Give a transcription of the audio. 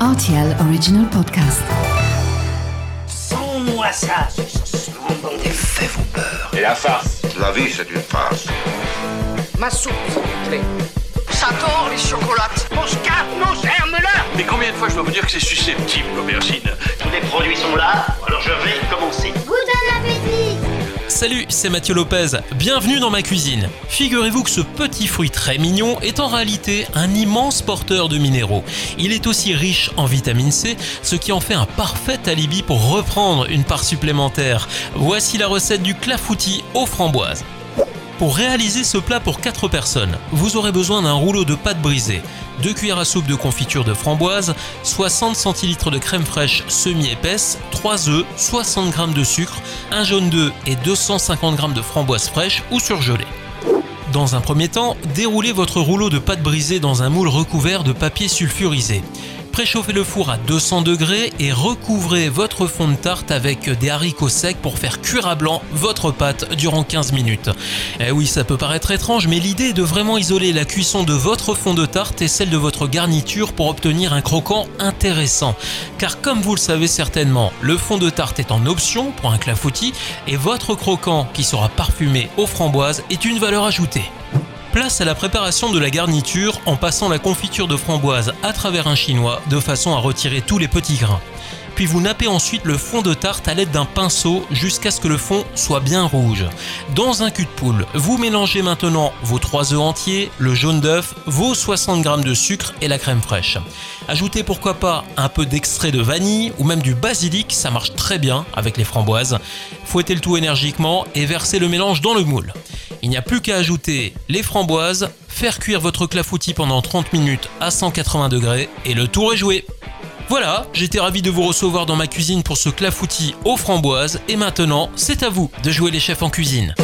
RTL Original Podcast. Sans-moi ça. Des faits vos peurs. Et la farce La vie, c'est une farce. Ma soupe, s'il vous plaît. J'adore les chocolates. Mon scarpe, mon germe-là Mais combien de fois je dois vous dire que c'est susceptible, l'aubergine? Salut, c'est Mathieu Lopez. Bienvenue dans ma cuisine. Figurez-vous que ce petit fruit très mignon est en réalité un immense porteur de minéraux. Il est aussi riche en vitamine C, ce qui en fait un parfait alibi pour reprendre une part supplémentaire. Voici la recette du clafoutis aux framboises. Pour réaliser ce plat pour 4 personnes, vous aurez besoin d'un rouleau de pâte brisée, 2 cuillères à soupe de confiture de framboise, 60 centilitres de crème fraîche semi-épaisse, 3 œufs, 60 g de sucre, un jaune d'œuf et 250 g de framboises fraîches ou surgelées. Dans un premier temps, déroulez votre rouleau de pâte brisée dans un moule recouvert de papier sulfurisé. Préchauffez le four à 200 degrés et recouvrez votre fond de tarte avec des haricots secs pour faire cuire à blanc votre pâte durant 15 minutes. Eh oui, ça peut paraître étrange, mais l'idée est de vraiment isoler la cuisson de votre fond de tarte et celle de votre garniture pour obtenir un croquant intéressant. Car comme vous le savez certainement, le fond de tarte est en option pour un clafoutis et votre croquant qui sera parfumé aux framboises est une valeur ajoutée. Place à la préparation de la garniture en passant la confiture de framboise à travers un chinois de façon à retirer tous les petits grains. Puis vous nappez ensuite le fond de tarte à l'aide d'un pinceau jusqu'à ce que le fond soit bien rouge. Dans un cul de poule, vous mélangez maintenant vos 3 œufs entiers, le jaune d'œuf, vos 60 g de sucre et la crème fraîche. Ajoutez pourquoi pas un peu d'extrait de vanille ou même du basilic, ça marche très bien avec les framboises. Fouettez le tout énergiquement et versez le mélange dans le moule. Il n'y a plus qu'à ajouter les framboises, faire cuire votre clafoutis pendant 30 minutes à 180 degrés et le tour est joué. Voilà, j'étais ravi de vous recevoir dans ma cuisine pour ce clafoutis aux framboises et maintenant, c'est à vous de jouer les chefs en cuisine.